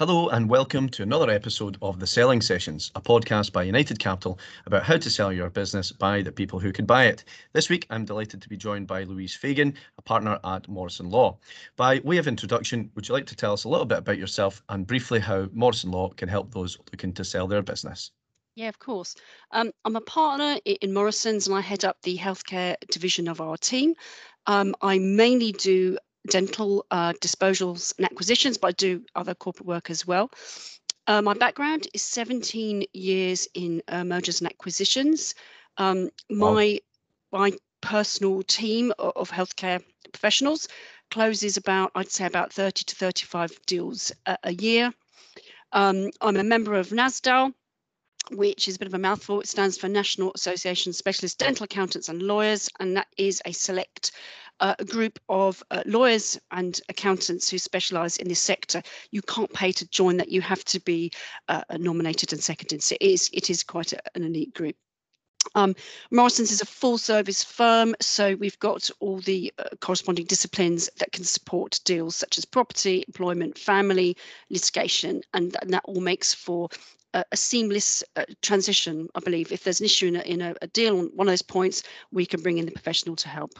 Hello and welcome to another episode of The Selling Sessions, a podcast by United Capital about how to sell your business by the people who could buy it. This week, I'm delighted to be joined by Louise Fegan, a partner at Morrison Law. By way of introduction, would you like to tell us a little bit about yourself and briefly how Morrison Law can help those looking to sell their business? Yeah, of course. Um, I'm a partner in Morrison's and I head up the healthcare division of our team. Um, I mainly do dental uh, disposals and acquisitions, but I do other corporate work as well. Uh, my background is 17 years in uh, mergers and acquisitions. Um, my wow. my personal team of, of, healthcare professionals closes about I'd say about 30 to 35 deals a, a year. Um, I'm a member of NASDAL, which is a bit of a mouthful. It stands for National Association of Specialist Dental Accountants and Lawyers, and that is a select uh, group of uh, lawyers and accountants who specialise in this sector. You can't pay to join that. You have to be uh, nominated and seconded. So it is, it is quite a, an elite group. Um, Morrison's is a full service firm, so we've got all the uh, corresponding disciplines that can support deals such as property, employment, family, litigation, and, and that all makes for a, a seamless uh, transition, I believe. If there's an issue in, a, in a, a deal on one of those points, we can bring in the professional to help.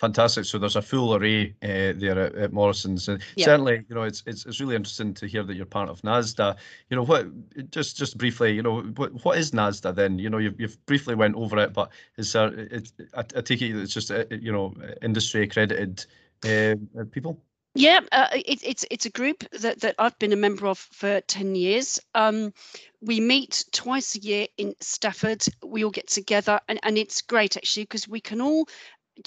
Fantastic. So there's a full array uh, there at, at, Morrison's, and yeah. certainly, you know, it's, it's it's really interesting to hear that you're part of NASDAL. You know, what just just briefly, you know, what what is NASDAL then? You know, you've you've briefly went over it, but is there? It, I, I take it it's just uh, you know industry accredited uh, people. Yeah, uh, it, it's it's a group that, that I've been a member of for ten years. Um, we meet twice a year in Stafford. We all get together, and, and it's great actually because we can all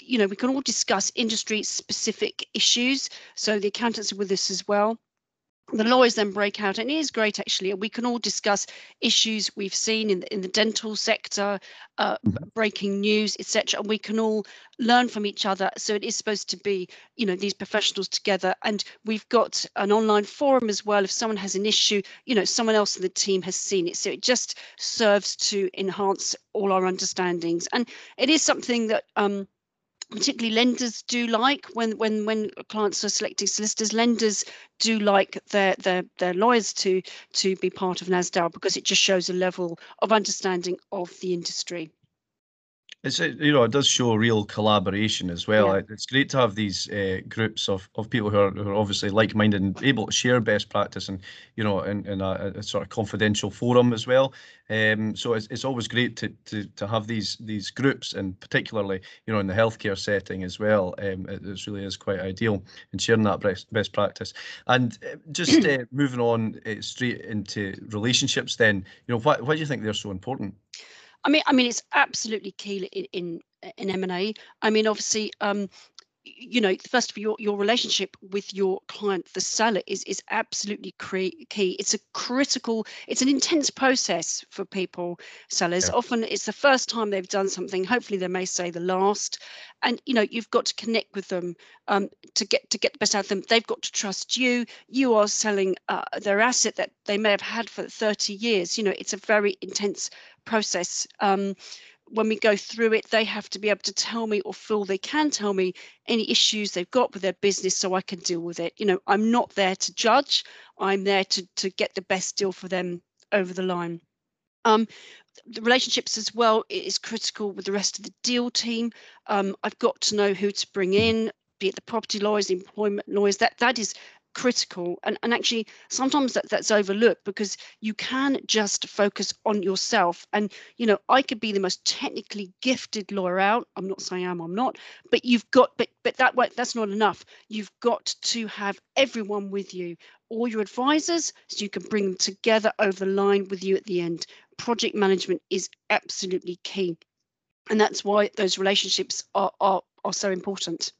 you know, we can all discuss industry specific issues. So the accountants are with us as well. The lawyers then break out, and it is great actually. We can all discuss issues we've seen in the, in the dental sector, uh, mm-hmm. breaking news, etc. And we can all learn from each other. So it is supposed to be, you know, these professionals together. And we've got an online forum as well. If someone has an issue, you know, someone else in the team has seen it. So it just serves to enhance all our understandings. And it is something that um, particularly lenders do like when when when clients are selecting solicitors lenders do like their their their lawyers to to be part of NASDAL because it just shows a level of understanding of the industry it's you know it does show real collaboration as well. Yeah. It's great to have these uh, groups of, of people who are, who are obviously like-minded and able to share best practice and you know in, in a, a sort of confidential forum as well. Um, so it's, it's always great to, to to have these these groups and particularly you know in the healthcare setting as well. Um, it, it really is quite ideal in sharing that best best practice. And uh, just uh, moving on uh, straight into relationships, then you know why why do you think they're so important? I mean, I mean, it's absolutely key in in, M and A. I mean, obviously, um, you know, first of all, your, your relationship with your client, the seller, is is absolutely key. It's a critical, it's an intense process for people, sellers. Yeah. Often it's the first time they've done something. Hopefully, they may say the last, and you know, you've got to connect with them um, to get to get the best out of them. They've got to trust you. You are selling uh, their asset that they may have had for 30 years. You know, it's a very intense process. Um, when we go through it, they have to be able to tell me or feel they can tell me any issues they've got with their business so I can deal with it. You know, I'm not there to judge, I'm there to, to get the best deal for them over the line. Um, the relationships as well is critical with the rest of the deal team. Um, I've got to know who to bring in, be it the property lawyers, employment lawyers. That that is critical and, and actually sometimes that, that's overlooked because you can just focus on yourself. And you know i could be the most technically gifted lawyer out. I'm not saying i'm i'm not but you've got but but that that's not enough. You've got to have everyone with you all your advisors so you can bring them together over the line with you at the end. Project management is absolutely key. And that's why those relationships are are, are so important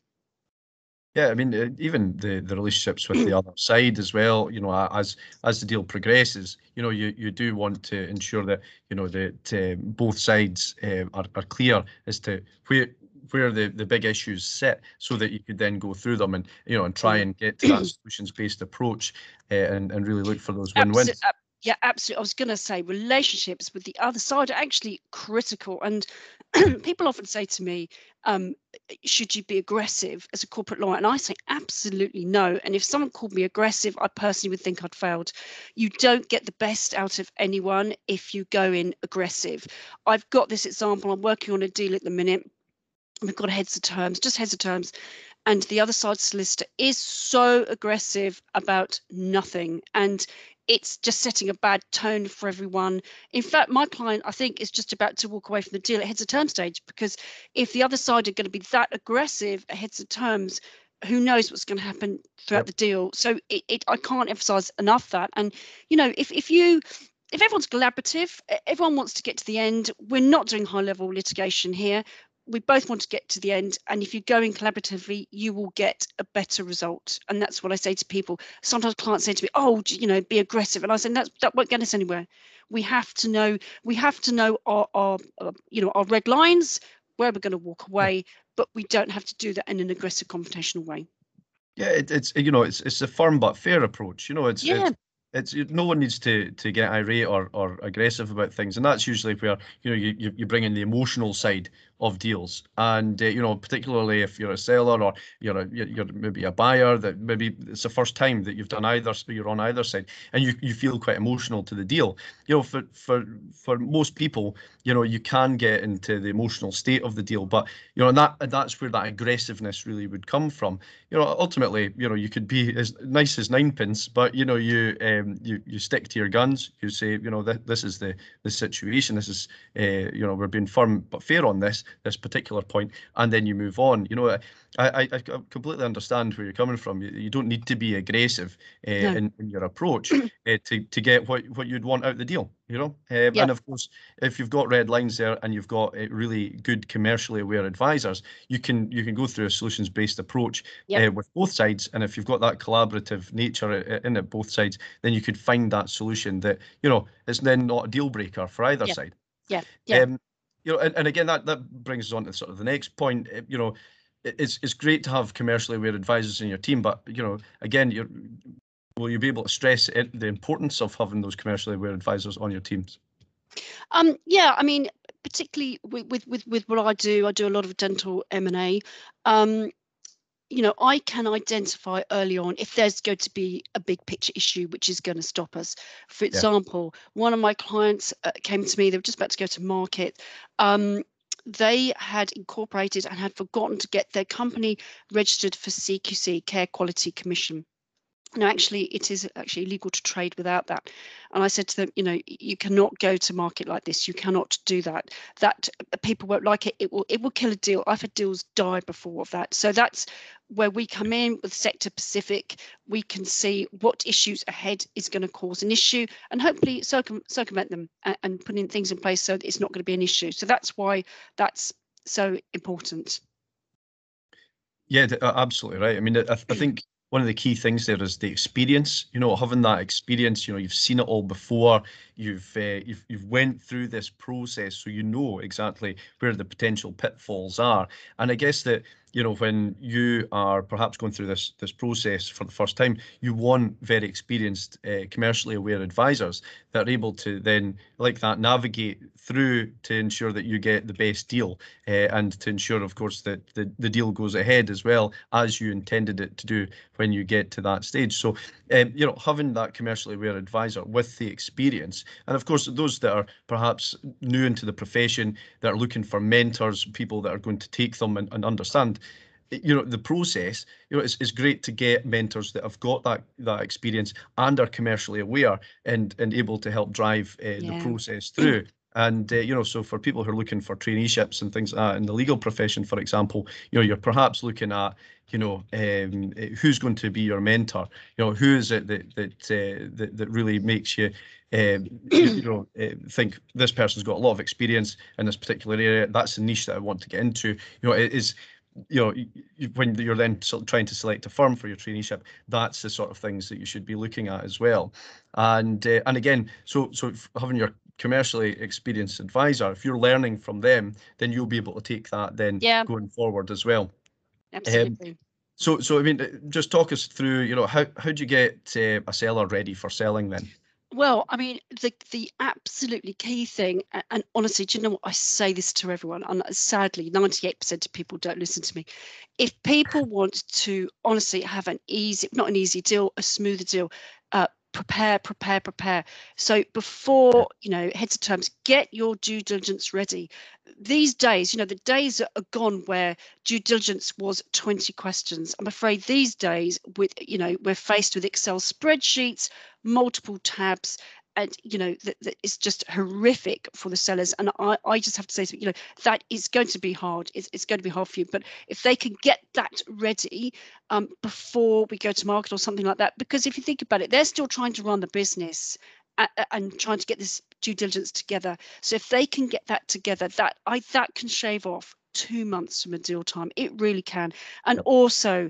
yeah, I mean, uh, even the, the relationships with the other side as well. You know, as as the deal progresses, you know, you, you do want to ensure that you know that uh, both sides uh, are, are clear as to where where the, the big issues sit, so that you could then go through them and you know and try and get to that solutions based approach uh, and and really look for those win wins. Yeah, absolutely. I was going to say relationships with the other side are actually critical. And people often say to me, um, should you be aggressive as a corporate lawyer? And I say, absolutely no. And if someone called me aggressive, I personally would think I'd failed. You don't get the best out of anyone if you go in aggressive. I've got this example. I'm working on a deal at the minute. We've got heads of terms, just heads of terms and the other side solicitor is so aggressive about nothing and it's just setting a bad tone for everyone. In fact, my client, I think, is just about to walk away from the deal It heads a term stage because if the other side are going to be that aggressive ahead of terms, who knows what's going to happen throughout yep. the deal? So it, it, I can't emphasize enough that. And you know, if if you if everyone's collaborative, everyone wants to get to the end. We're not doing high level litigation here we both want to get to the end and if you go in collaboratively you will get a better result. And that's what i say to people. Sometimes clients say to me oh you know be aggressive. And i say that, that won't get us anywhere. We have to know we have to know our, our uh, you know our red lines where we're going to walk away but we don't have to do that in an aggressive confrontational way. Yeah it, it's you know it's it's a firm but fair approach. You know it's, yeah. it's it's no one needs to to get irate or, or aggressive about things and that's usually where you know you, you bring in the emotional side of deals. And uh, you know particularly if you're a seller or you're a you're maybe a buyer that maybe it's the first time that you've done either you're on either side and you, you feel quite emotional to the deal. You know for for for most people you know you can get into the emotional state of the deal but you know and that and that's where that aggressiveness really would come from. You know ultimately you know you could be as nice as ninepence but you know you um you you stick to your guns. You say you know th- this is the the situation. This is uh, you know we're being firm but fair on this this particular point, and then you move on. You know, I, I, I completely understand where you're coming from. You, you don't need to be aggressive uh, no. in, in, your approach uh, to to get what what you'd want out the deal. You know, um, yep. and of course, if you've got red lines there and you've got uh, really good commercially aware advisors, you can you can go through a solutions based approach yep. with both sides. And if you've got that collaborative nature in it, both sides, then you could find that solution that you know is then not a deal breaker for either yep. side. Yeah. Yeah. Um, you know, and, and again, that that brings us on to sort of the next point. You know, it's it's great to have commercially aware advisors in your team, but you know, again, you're will you be able to stress it, the importance of having those commercially aware advisors on your teams? Um, yeah, I mean, particularly with, with with with what I do, I do a lot of dental M and A. Um, you know, I can identify early on if there's going to be a big picture issue which is going to stop us. For example, yeah. one of my clients uh, came to me, they were just about to go to market. Um, they had incorporated and had forgotten to get their company registered for CQC, Care Quality Commission no actually it is actually illegal to trade without that. And i said to them you know you cannot go to market like this. You cannot do that. That uh, people won't like it. It will it will kill a deal. I've had deals die before of that. So that's where we come in with sector specific. We can see what issues ahead is going to cause an issue and hopefully circum- circumvent them and, and putting things in place so that it's not going to be an issue. So that's why that's so important. Yeah absolutely right. I mean i, I think one of the key things there is the experience you know having that experience you know you've seen it all before you've uh, you've you've went through this process so you know exactly where the potential pitfalls are. And i guess that you know when you are perhaps going through this this process for the first time you want very experienced uh, commercially aware advisors that are able to then like that navigate through to ensure that you get the best deal uh, and to ensure of course that the, the deal goes ahead as well as you intended it to do when you get to that stage. So um, you know having that commercially aware advisor with the experience and of course those that are perhaps new into the profession that are looking for mentors people that are going to take them and, and understand you know the process you know it's, it's great to get mentors that have got that that experience and are commercially aware and and able to help drive uh, yeah. the process through and uh, you know so for people who are looking for traineeships and things like that in the legal profession for example you know you're perhaps looking at you know um, who's going to be your mentor you know who is it that that uh, that, that really makes you um, you know, uh, think this person's got a lot of experience in this particular area. That's the niche that I want to get into. You know, it is you know, you, when you're then sort of trying to select a firm for your traineeship, that's the sort of things that you should be looking at as well. And uh, and again, so so having your commercially experienced advisor, if you're learning from them, then you'll be able to take that then yeah. going forward as well. Absolutely. Um, so so I mean, just talk us through. You know, how how do you get uh, a seller ready for selling then? Well, I mean, the the absolutely key thing, and honestly, do you know what? I say this to everyone, and sadly, 98% of people don't listen to me. If people want to honestly have an easy, not an easy deal, a smoother deal, uh, prepare, prepare, prepare. So before, you know, heads of terms, get your due diligence ready. These days, you know, the days are gone where due diligence was 20 questions. I'm afraid these days, with, you know, we're faced with Excel spreadsheets, multiple tabs, and you know that, that it's just horrific for the sellers. And I, I just have to say you know that is going to be hard. It's, it's going to be hard for you. But if they can get that ready um, before we go to market or something like that because if you think about it they're still trying to run the business and trying to get this due diligence together. So if they can get that together that i that can shave off two months from a deal time. It really can. And also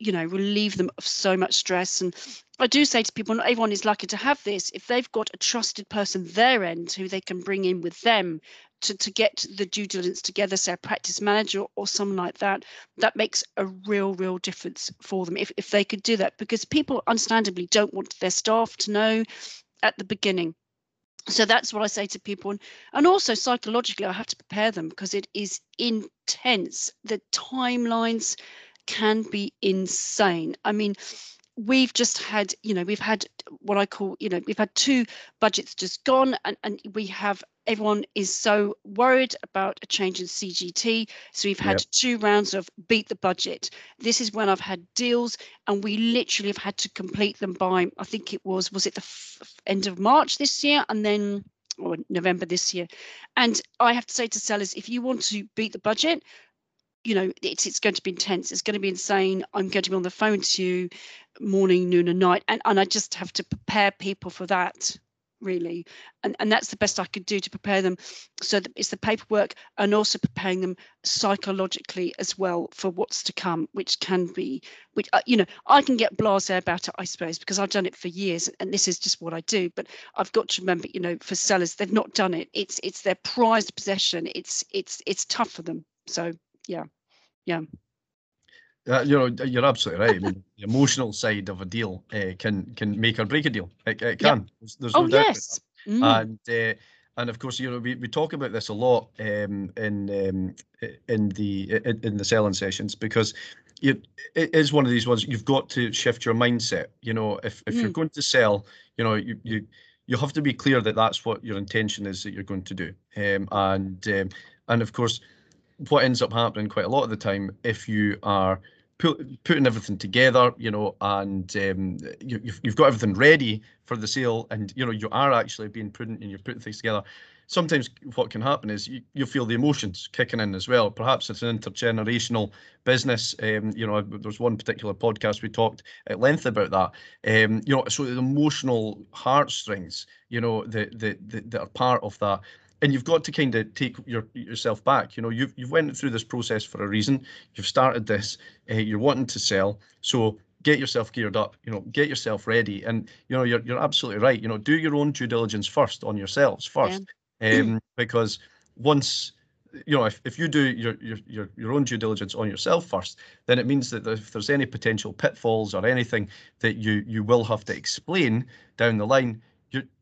you know relieve them of so much stress. And i do say to people not everyone is lucky to have this. If they've got a trusted person their end who they can bring in with them to, to get the due diligence together say a practice manager or someone like that that makes a real real difference for them if, if they could do that because people understandably don't want their staff to know at the beginning. So that's what i say to people. And, and also psychologically i have to prepare them because it is intense. The timelines can be insane. I mean, we've just had, you know, we've had what I call, you know, we've had two budgets just gone, and, and we have everyone is so worried about a change in CGT. So we've had yep. two rounds of beat the budget. This is when I've had deals, and we literally have had to complete them by, I think it was, was it the f- end of March this year, and then or November this year. And I have to say to sellers, if you want to beat the budget, you know it's it's going to be intense. It's going to be insane. I'm going to be on the phone to you morning noon and night and, and i just have to prepare people for that really. And and that's the best i could do to prepare them. So it's the paperwork and also preparing them psychologically as well for what's to come which can be which uh, you know i can get blasé about it i suppose because i've done it for years and this is just what i do. But i've got to remember you know for sellers they've not done it. It's it's their prized possession. It's it's it's tough for them. So yeah yeah. Uh, you know, you're absolutely right. I mean, the emotional side of a deal uh, can can make or break a deal. It, it can. Yep. There's, there's, no oh, doubt yes. Mm. And uh, and of course, you know, we, we talk about this a lot um, in um, in the in, in, the selling sessions because it is one of these ones you've got to shift your mindset. You know, if if mm. you're going to sell, you know, you you you have to be clear that that's what your intention is that you're going to do. Um, and um, and of course what ends up happening quite a lot of the time if you are put, putting everything together, you know, and um, you, you've, you've got everything ready for the sale, and you know you are actually being prudent and you're putting things together. Sometimes what can happen is you, you feel the emotions kicking in as well. Perhaps it's an intergenerational business. Um, you know, there's one particular podcast we talked at length about that. Um, you know, so the emotional heartstrings, you know, that that that are part of that and you've got to kind of take your yourself back. You know, you've you've went through this process for a reason. You've started this. Uh, you're wanting to sell, so get yourself geared up. You know, get yourself ready, and you know you're you're absolutely right. You know, do your own due diligence first on yourselves first, yeah. um, because once you know if, if you do your, your your your own due diligence on yourself first then it means that if there's any potential pitfalls or anything that you you will have to explain down the line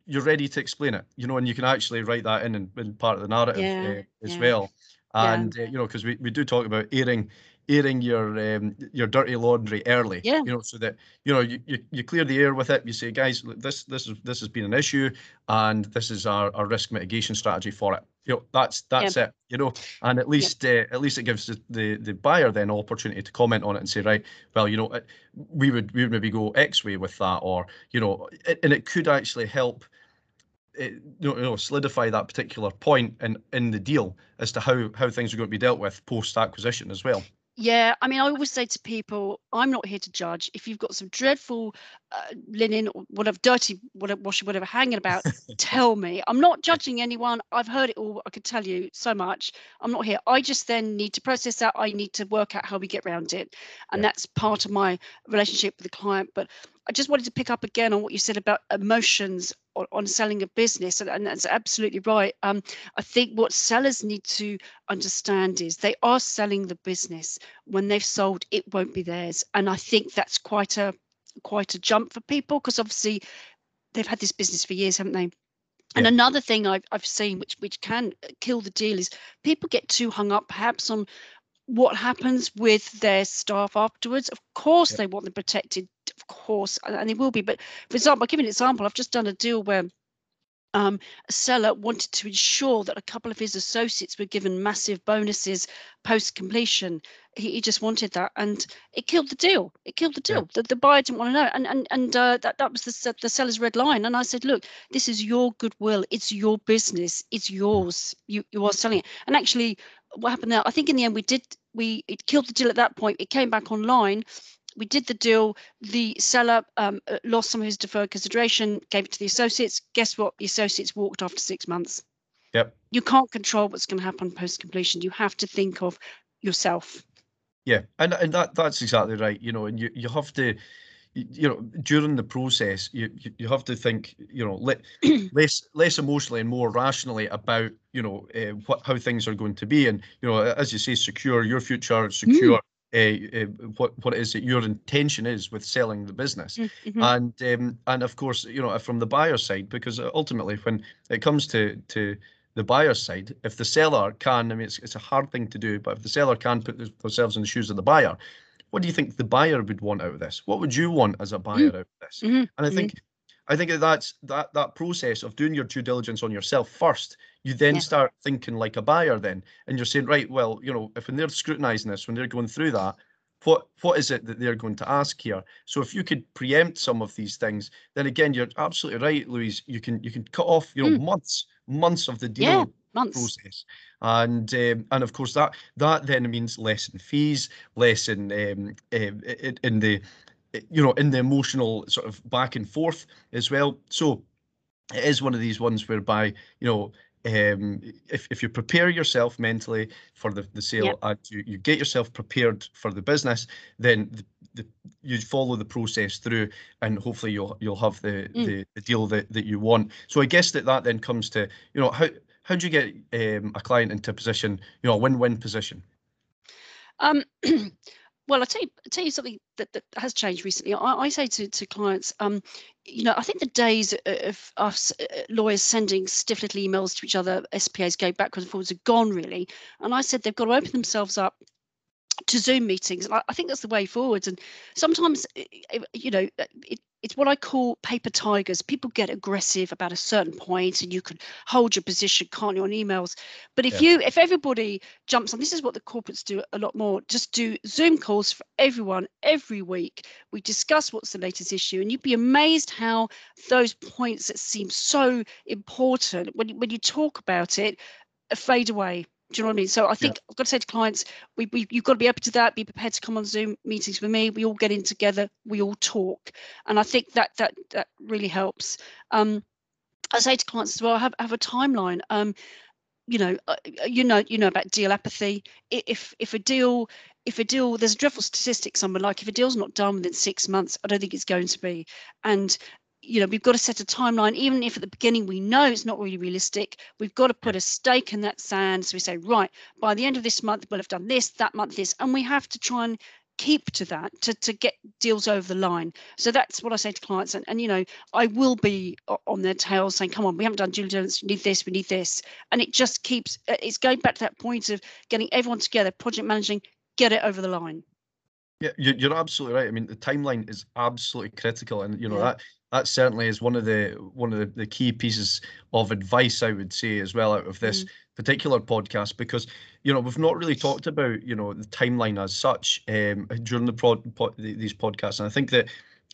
you're ready to explain it, you know, and you can actually write that in in, in part of the narrative yeah, uh, as yeah. well. And yeah. uh, you know, because we, we do talk about airing airing your um, your dirty laundry early. Yeah. You know, so that you know you, you, you clear the air with it. You say, guys, this this is this has been an issue, and this is our, our risk mitigation strategy for it. You know, that's that's yeah. it. You know, and at least yeah. uh, at least it gives the, the the buyer then opportunity to comment on it and say, right, well, you know, we would we would maybe go X way with that, or you know, it, and it could actually help it, you know, solidify that particular point in in the deal as to how how things are going to be dealt with post acquisition as well. Yeah, I mean, I always say to people, I'm not here to judge. If you've got some dreadful uh, linen or whatever, dirty, whatever, washing, whatever hanging about, tell me. I'm not judging anyone. I've heard it all. I could tell you so much. I'm not here. I just then need to process that. I need to work out how we get around it, and yeah. that's part of my relationship with the client. But I just wanted to pick up again on what you said about emotions on, on selling a business, and, and, that's absolutely right. Um, I think what sellers need to understand is they are selling the business. When they've sold, it won't be theirs, and I think that's quite a quite a jump for people because obviously they've had this business for years, haven't they? And yeah. another thing I've I've seen, which which can kill the deal, is people get too hung up perhaps on what happens with their staff afterwards. Of course, yeah. they want them protected, of course, and it will be. But for example, I'll give you an example. I've just done a deal where um, a seller wanted to ensure that a couple of his associates were given massive bonuses post completion. He, he, just wanted that, and it killed the deal. It killed the deal. Yeah. The, the buyer didn't want to know, and and and uh, that that was the the seller's red line. And I said, look, this is your goodwill. It's your business. It's yours. You you are selling it. And actually, what happened there? I think in the end we did we it killed the deal at that point. It came back online we did the deal. The seller um, uh, lost some of his deferred consideration, gave it to the associates. Guess what? The associates walked after six months. Yep. You can't control what's going to happen post completion. You have to think of yourself. Yeah, and and that that's exactly right. You know, and you you have to you know during the process you you have to think you know le- less less emotionally and more rationally about you know uh, what how things are going to be and you know as you say secure your future secure mm uh, what what it is that your intention is with selling the business, mm, mm-hmm. and um, and of course you know from the buyer side because ultimately when it comes to to the buyer side, if the seller can, I mean it's it's a hard thing to do, but if the seller can put themselves in the shoes of the buyer, what do you think the buyer would want out of this? What would you want as a buyer mm. out of this? Mm-hmm. And I think. I think that that's that that process of doing your due diligence on yourself first you then yeah. start thinking like a buyer then and you're saying right well you know if when they're scrutinizing this when they're going through that what what is it that they're going to ask here so if you could preempt some of these things then again you're absolutely right louise you can you can cut off you know mm. months months of the deal yeah, months. process and um, and of course that that then means less in fees less in um, in, in the you know in the emotional sort of back and forth as well so it is one of these ones whereby you know um, if, if you prepare yourself mentally for the, the sale yep. and you, you get yourself prepared for the business, then the, the, you follow the process through and hopefully you'll you'll have the, mm. the, the, deal that, that you want. So I guess that that then comes to, you know, how, how do you get um, a client into a position, you know, a win-win position? Um, well, I'll tell you, I'll tell you something that, that has changed recently. I, I say to, to clients, um, you know, I think the days of us uh, lawyers sending stiff little emails to each other, SPAs go backwards and forwards, are gone really. And I said they've got to open themselves up to Zoom meetings. I, I think that's the way forward. And sometimes, you know, it, it's what I call paper tigers. People get aggressive about a certain point, and you can hold your position, can't you, on emails? But if yeah. you, if everybody jumps on, this is what the corporates do a lot more. Just do Zoom calls for everyone every week. We discuss what's the latest issue, and you'd be amazed how those points that seem so important when when you talk about it uh, fade away do you know what I mean? So I think yeah. I've got to say to clients, we, we you've got to be open to that. Be prepared to come on Zoom meetings with me. We all get in together. We all talk, and I think that that that really helps. Um, I say to clients as well, have have a timeline. Um, you know, uh, you know, you know about deal apathy. If if a deal if a deal there's a dreadful statistic somewhere like if a deal's not done within six months i don't think it's going to be and you know we've got to set a timeline. Even if at the beginning we know it's not really realistic we've got to put a stake in that sand. So we say right by the end of this month we'll have done this that month this and we have to try and keep to that to, to get deals over the line. So that's what i say to clients and, and you know i will be on their tail saying come on we haven't done due diligence we need this we need this and it just keeps it's going back to that point of getting everyone together project managing get it over the line yeah, you're absolutely right. I mean, the timeline is absolutely critical, and you know yeah. that that certainly is one of the one of the, the key pieces of advice I would say as well out of this mm. particular podcast because you know we've not really talked about you know the timeline as such um, during the prod, pod, these podcasts and I think that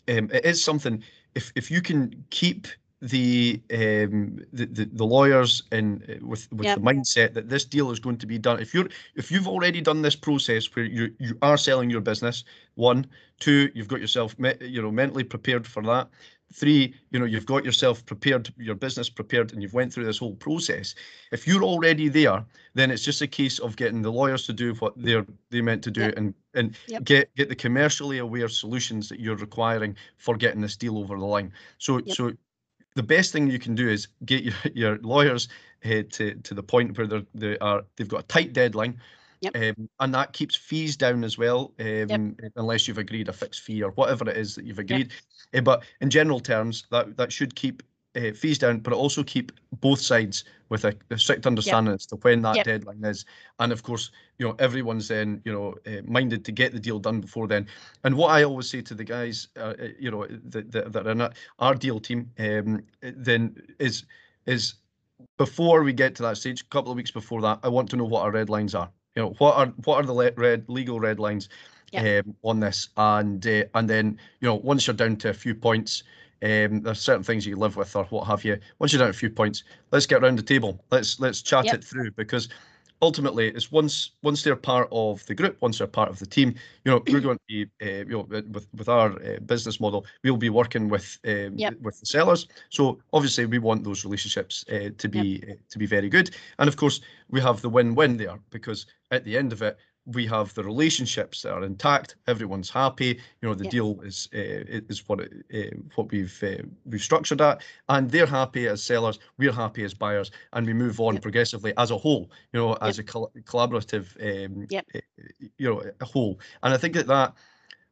um, it is something if if you can keep the um the, the, the lawyers in uh, with with yep. the mindset that this deal is going to be done if you're if you've already done this process where you you are selling your business one two you've got yourself me, you know mentally prepared for that three you know you've got yourself prepared your business prepared and you've went through this whole process if you're already there then it's just a case of getting the lawyers to do what they're they meant to do yep. and and yep. get get the commercially aware solutions that you're requiring for getting this deal over the line so so the best thing you can do is get your, your lawyers uh, to to the point where they're they are they've got a tight deadline Yep. Um, and that keeps fees down as well, um, Yep. unless you've agreed a fixed fee or whatever it is that you've agreed. Uh, but in general terms, that that should keep uh, fees down, but also keep both sides with a, a strict understanding as to when that Yep. deadline is. And of course, you know, everyone's then, you know, uh, minded to get the deal done before then. And what I always say to the guys, uh, uh, you know, that, that, that are in our deal team, um, then is is before we get to that stage, a couple of weeks before that, I want to know what our red lines are. You know, what are what are the le- red legal red lines Yeah. um, on this, and uh, and then you know once you're down to a few points, um, there's certain things you live with or what have you. Once you're down a few points, let's get around the table. Let's let's chat Yep. it through because ultimately it's once once they're part of the group, once they're part of the team, you know we're going to be uh, you know with with our uh, business model, we'll be working with um, Yep. with the sellers. So obviously we want those relationships uh, to be uh, to be very good, and of course we have the win-win there because at the end of it. We have the relationships that are intact. Everyone's happy. You know the Yeah. deal is uh, is what it, uh, what we've uh, we've structured at, and they're happy as sellers. We're happy as buyers, and we move on progressively as a whole. You know, as a col- collaborative, um, you know, a whole. And I think that that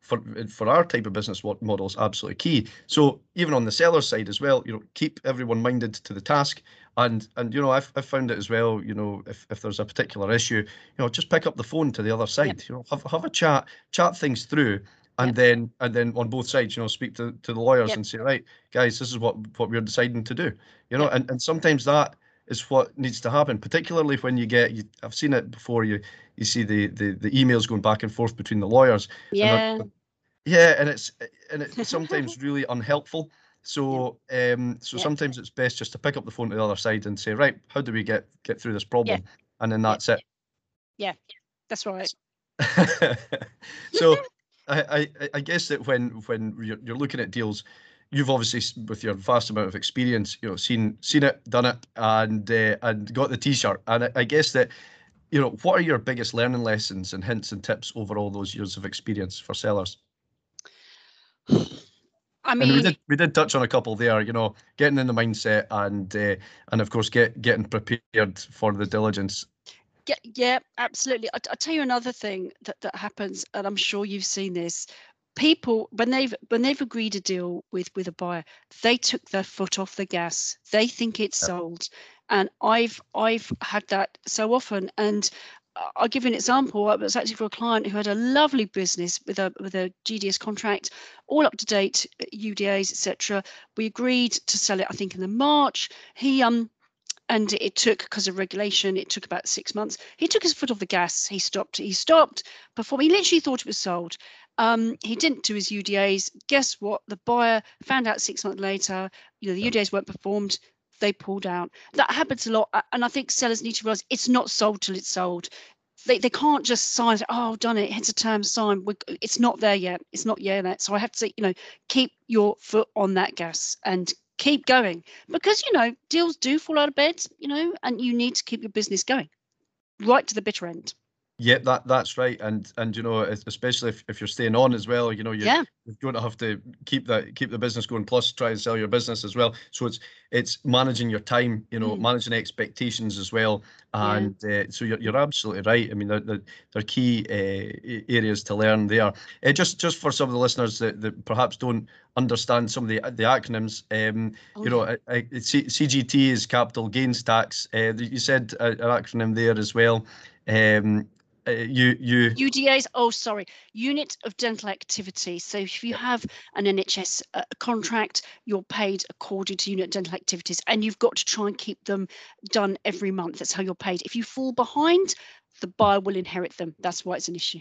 for for our type of business what model is absolutely key. So even on the seller side as well, you know, keep everyone minded to the task. And and you know, I've, I've found it as well. You know, if, if there's a particular issue, you know, just pick up the phone to the other side. You know, have have a chat, chat things through, and Yep. then and then on both sides, you know, speak to, to the lawyers Yep. and say, right, guys, this is what what we're deciding to do. You know, Yep. and and sometimes that is what needs to happen, particularly when you get. You, I've seen it before. You you see the the the emails going back and forth between the lawyers. and Yeah. yeah, and it's and it's sometimes really unhelpful. So um, so Yeah. sometimes it's best just to pick up the phone to the other side and say, right, how do we get get through this problem? Yeah. And then Yeah. that's it. Yeah, that's right. so I, I I guess that when when you're, you're looking at deals, you've obviously with your vast amount of experience, you know, seen seen it, done it, and uh, and got the t-shirt. And I, I guess that you know, what are your biggest learning lessons and hints and tips over all those years of experience for sellers? I and we mean, did we did touch on a couple there, you know, getting in the mindset and uh, and of course get getting prepared for the diligence. Yeah, yeah, absolutely. I, will tell you another thing that, that happens, and I'm sure you've seen this. People, when they've when they've agreed a deal with with a buyer, they took their foot off the gas. They think it's Yep. sold, and I've I've had that so often. And I'll give you an example. It was actually for a client who had a lovely business with a with a GDS contract, all up to date, UDAs, etc. We agreed to sell it. I think in the March. He um and it took because of regulation it took about six months. He took his foot off the gas. He stopped. He stopped before he literally thought it was sold. Um, he didn't do his udas guess what? The buyer found out six months later you know the udas weren't performed. They pulled out. That happens a lot and i think sellers need to realize it's not sold till it's sold. They, they can't just sign it, oh done it. It's a term sign. It's not there yet. It's not yet. So i have to say you know keep your foot on that gas and keep going. Because you know deals do fall out of bed you know and you need to keep your business going. Right to the bitter end Yeah, that that's right, and and you know, especially if, if you're staying on as well, you know, you're, yeah you're going to have to keep that keep the business going, plus try and sell your business as well. So it's it's managing your time, you know, Mm. managing expectations as well, Yeah. and uh, so you're, you're absolutely right. I mean, they're, they're, they're key uh, areas to learn there. Uh, just just for some of the listeners that, that perhaps don't understand some of the the acronyms, um, Oh, you know, I, I, C, CGT is capital gains tax. Uh, you said an acronym there as well. Um, uh, you you UDAs, oh, sorry, unit of dental activity. So if you have an NHS uh, contract, you're paid according to unit of dental activities, and you've got to try and keep them done every month. That's how you're paid. If you fall behind, the buyer will inherit them. That's why it's an issue.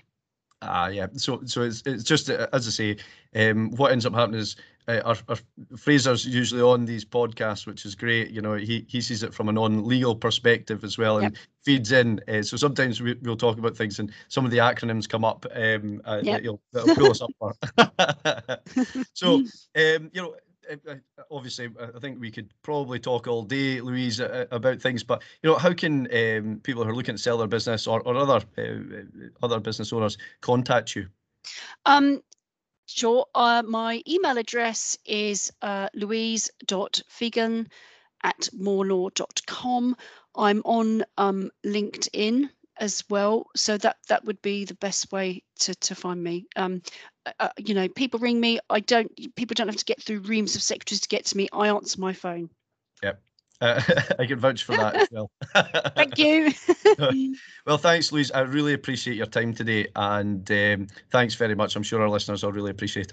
Ah, yeah. So, so it's it's just uh, as I say, um, what ends up happening is uh, our, our Fraser's usually on these podcasts, which is great. You know, he he sees it from a non-legal perspective as well, and feeds in. Uh, so sometimes we, we'll talk about things, and some of the acronyms come up. Um, uh, Yep. that that'll pull us up so, um, you know. uh, uh, Obviously, uh, I think we could probably talk all day, Louise, uh, about things. But you know, how can um, people who are looking to sell their business or, or other uh, other business owners contact you? Um, sure. Uh, my email address is uh, louise.fegan at morelaw.com. I'm on um, LinkedIn as well. So that that would be the best way to to find me. Um, uh, uh you know, people ring me. I don't. People don't have to get through reams of secretaries to get to me. I answer my phone. Yep. Uh, I can vouch for that as well. Thank you. well, thanks, Louise. I really appreciate your time today, and um, thanks very much. I'm sure our listeners will really appreciate it.